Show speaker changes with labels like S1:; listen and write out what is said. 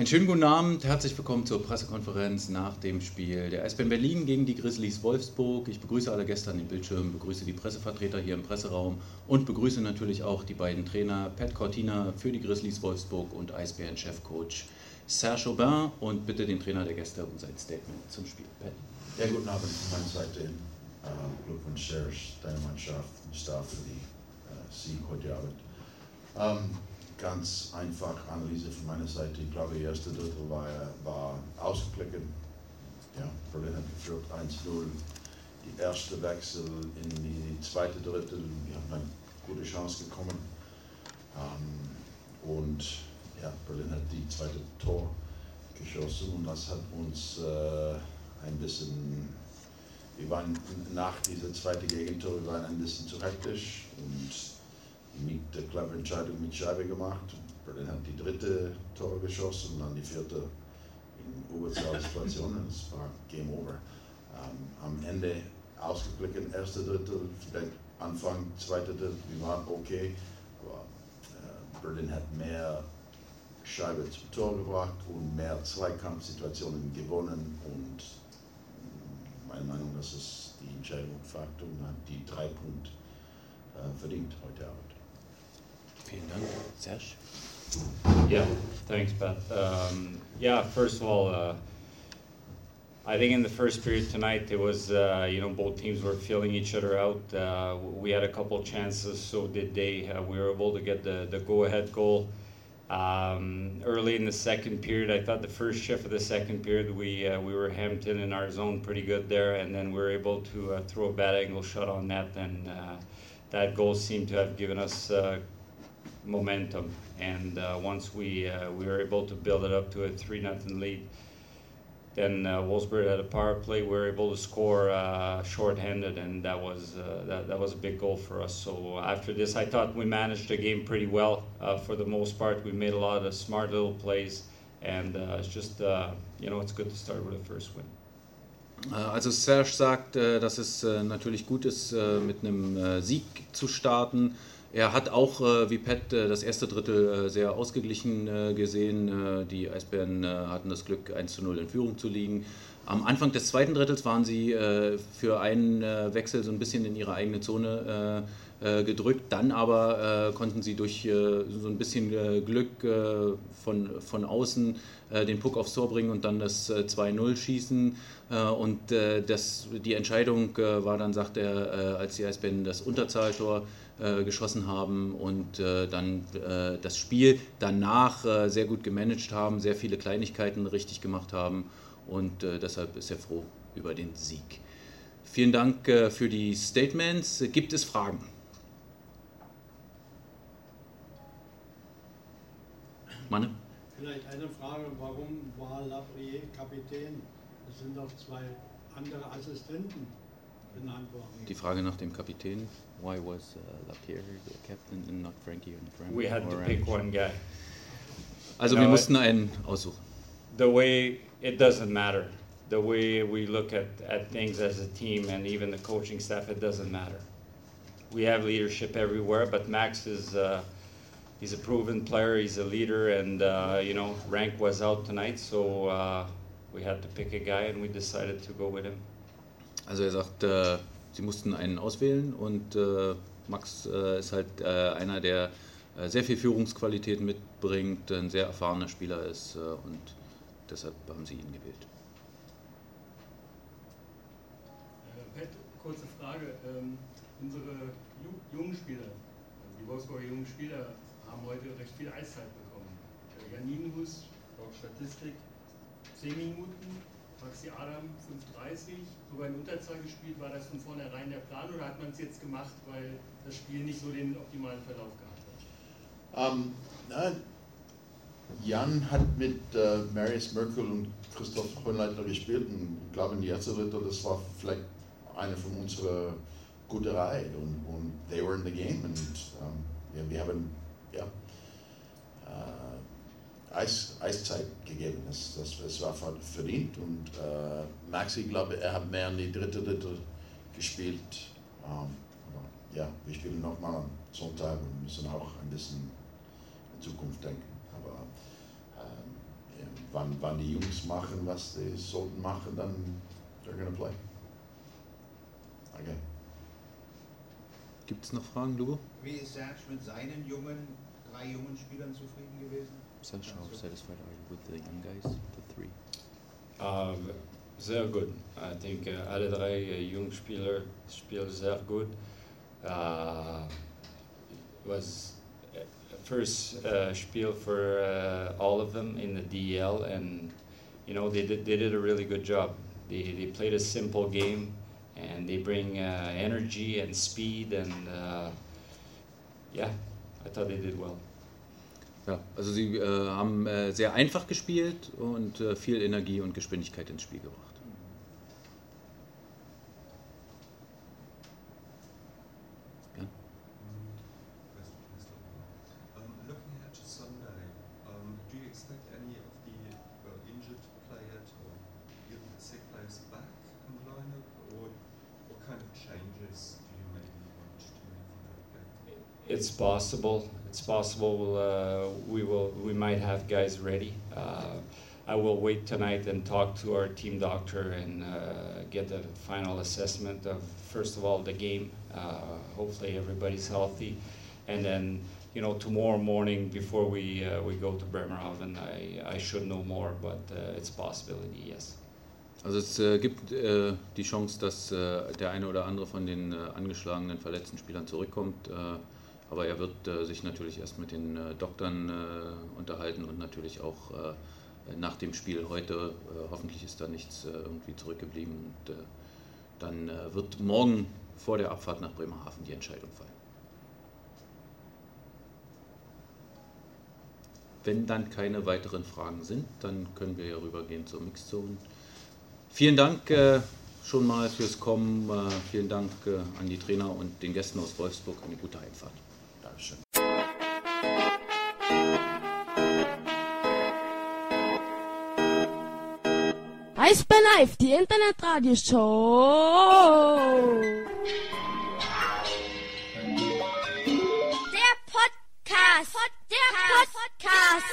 S1: Einen schönen guten Abend, herzlich willkommen zur Pressekonferenz nach dem Spiel der Eisbären Berlin gegen die Grizzlies Wolfsburg. Ich begrüße alle Gäste an den Bildschirmen, begrüße die Pressevertreter hier im Presseraum und begrüße natürlich auch die beiden Trainer Pat Cortina für die Grizzlies Wolfsburg und Eisbären-Chefcoach Serge Aubin und bitte den Trainer der Gäste um sein Statement zum Spiel.
S2: Pat. Ja, guten Abend von meiner Seite. Uh, Glückwunsch Serge, deine Mannschaft, Staff für die uh, Sieg heute Abend. Um, ganz einfach Analyse von meiner Seite. Ich glaube, die erste Drittel war, war ausgeglichen. Ja, Berlin hat geführt 1-0. Die erste Wechsel in die zweite Drittel. Wir haben eine gute Chance bekommen. Ähm, und ja, Berlin hat die zweite Tor geschossen und das hat uns äh, ein bisschen, wir waren nach dieser zweiten Gegentor, wir waren ein bisschen zu hektisch und mit der cleveren Entscheidung mit Scheibe gemacht. Berlin hat die dritte Tor geschossen und dann die vierte in Überzahlsituationen. Es war Game Over. Ähm, am Ende ausgeglichen, erste Drittel, vielleicht Anfang, zweite Drittel, wir waren okay. Aber äh, Berlin hat mehr Scheibe zum Tor gebracht und mehr Zweikampfsituationen gewonnen und äh, meine Meinung, das ist die Entscheidung Faktum, hat die drei Punkte äh, verdient heute Abend.
S1: Vielen Dank. Serge?
S3: Yeah, thanks, Beth. Um, yeah, first of all, uh, I think in the first period tonight, it was, uh, you know, both teams were feeling each other out. Uh, we had a couple chances, so did they. Uh, we were able to get the, the go ahead goal. Um, early in the second period, I thought the first shift of the second period, we uh, we were in in our zone pretty good there, and then we were able to uh, throw a bad angle shot on net, and that goal seemed to have given us momentum. And uh, once we uh, we were able to build it up to a three nothing lead, then uh, Wolfsburg had a power play. We were able to score uh, shorthanded, and that was uh, that, that was a big goal for us. So after this, I thought we managed the game pretty well uh, for the most part. We made a lot of smart little plays, and uh, it's just you know it's good to start with a first win.
S1: Also Serge sagt, dass es natürlich gut ist, mit einem Sieg zu starten. Er hat auch, äh, wie Pat, äh, das erste Drittel äh, sehr ausgeglichen gesehen. Die Eisbären hatten das Glück, 1 zu 0 in Führung zu liegen. Am Anfang des zweiten Drittels waren sie für einen Wechsel so ein bisschen in ihre eigene Zone gedrückt. Dann aber konnten sie durch so ein bisschen Glück von, von außen den Puck aufs Tor bringen und dann das 2-0 schießen. und das, die Entscheidung war dann, sagt er, als die Eisbären das Unterzahltor äh, geschossen haben und äh, dann äh, das Spiel danach äh, sehr gut gemanagt haben, sehr viele Kleinigkeiten richtig gemacht haben und äh, deshalb ist er froh über den Sieg. Vielen Dank für die Statements. Gibt es Fragen? Manne?
S4: Vielleicht eine Frage, warum war Labrier Kapitän? Es sind doch zwei andere Assistenten.
S1: Die Frage nach dem Kapitän. Why was uh, Lapierre the captain and not Frankie and Frank?
S3: We had to pick one guy.
S1: Also no, wir mussten einen aussuchen.
S3: The way it doesn't matter. The way we look at, at things as a team and even the coaching staff, it doesn't matter. We have leadership everywhere, but Max is uh, he's a proven player. He's a leader, and uh, you know, rank was out tonight, so uh, we had to pick a guy, and we decided to go with him.
S1: Also er sagt, äh, sie mussten einen auswählen und äh, Max äh, ist halt äh, einer, der äh, sehr viel Führungsqualität mitbringt, ein sehr erfahrener Spieler ist und deshalb haben sie ihn gewählt.
S5: Pat, kurze Frage. Ähm, unsere jungen Spieler, die Wolfsburger jungen Spieler, haben heute recht viel Eiszeit bekommen. Janinus, laut Statistik, 10 Minuten, Maxi Adam 5,30, sogar in Unterzahl gespielt. War das von vornherein der Plan oder hat man es jetzt gemacht, weil das Spiel nicht so den optimalen Verlauf gehabt
S2: hat? Um, na, Jan hat mit äh, Marius Merkel und Christoph Hohenleitner gespielt und ich glaube in die erste Ritter, das war vielleicht eine von unserer Guterei und, und they were in the game und um, ja, wir haben ja, äh, Eis, Eiszeit gegeben. Das, das, das war verdient und äh, Maxi, glaube er hat mehr in die dritte Drittel gespielt. Ähm, aber ja, wir spielen nochmal am Sonntag und müssen auch ein bisschen in Zukunft denken. Aber ähm, wann, wann die Jungs machen, was sie sollten machen, dann they're gonna play. Okay.
S1: Gibt es noch Fragen, Lugo?
S6: Wie ist Serge mit seinen jungen, drei jungen Spielern zufrieden gewesen?
S7: Serge, how satisfied are you with the young guys, the three?
S3: Uh, sehr gut. I think uh, alle drei uh, Jungspieler spielen sehr gut. Uh, was uh, first uh, spiel for uh, all of them in the DEL, and you know they did, they did a really good job. They, they played a simple game, and they bring uh, energy and speed, and uh, yeah, I thought they did well.
S1: Ja, also sie äh, haben äh, sehr einfach gespielt und äh, viel Energie und Geschwindigkeit ins Spiel gebracht.
S3: It's possible. It's possible. Uh, we will. We might have guys ready. Uh, I will wait tonight and talk to our team doctor and uh, get a final assessment of first of all the game. Uh, hopefully everybody's healthy, and then you know tomorrow morning before we uh, we go to Bremerhaven, I I should know more. But it's possibility. Yes.
S1: Also es äh, gibt äh, die Chance, dass äh, der eine oder andere von den äh, angeschlagenen, verletzten Spielern zurückkommt. Aber er wird äh, sich natürlich erst mit den äh, Doktoren äh, unterhalten und natürlich auch äh, nach dem Spiel heute, äh, hoffentlich ist da nichts äh, irgendwie zurückgeblieben. Und, dann wird morgen vor der Abfahrt nach Bremerhaven die Entscheidung fallen. Wenn dann keine weiteren Fragen sind, dann können wir ja rübergehen zur Mixzone. Vielen Dank schon mal fürs Kommen. Vielen Dank an die Trainer und den Gästen aus Wolfsburg. Eine gute Heimfahrt.
S2: Dankeschön.
S8: Eisbär Live, die Internetradioshow. Der Podcast. Der Podcast.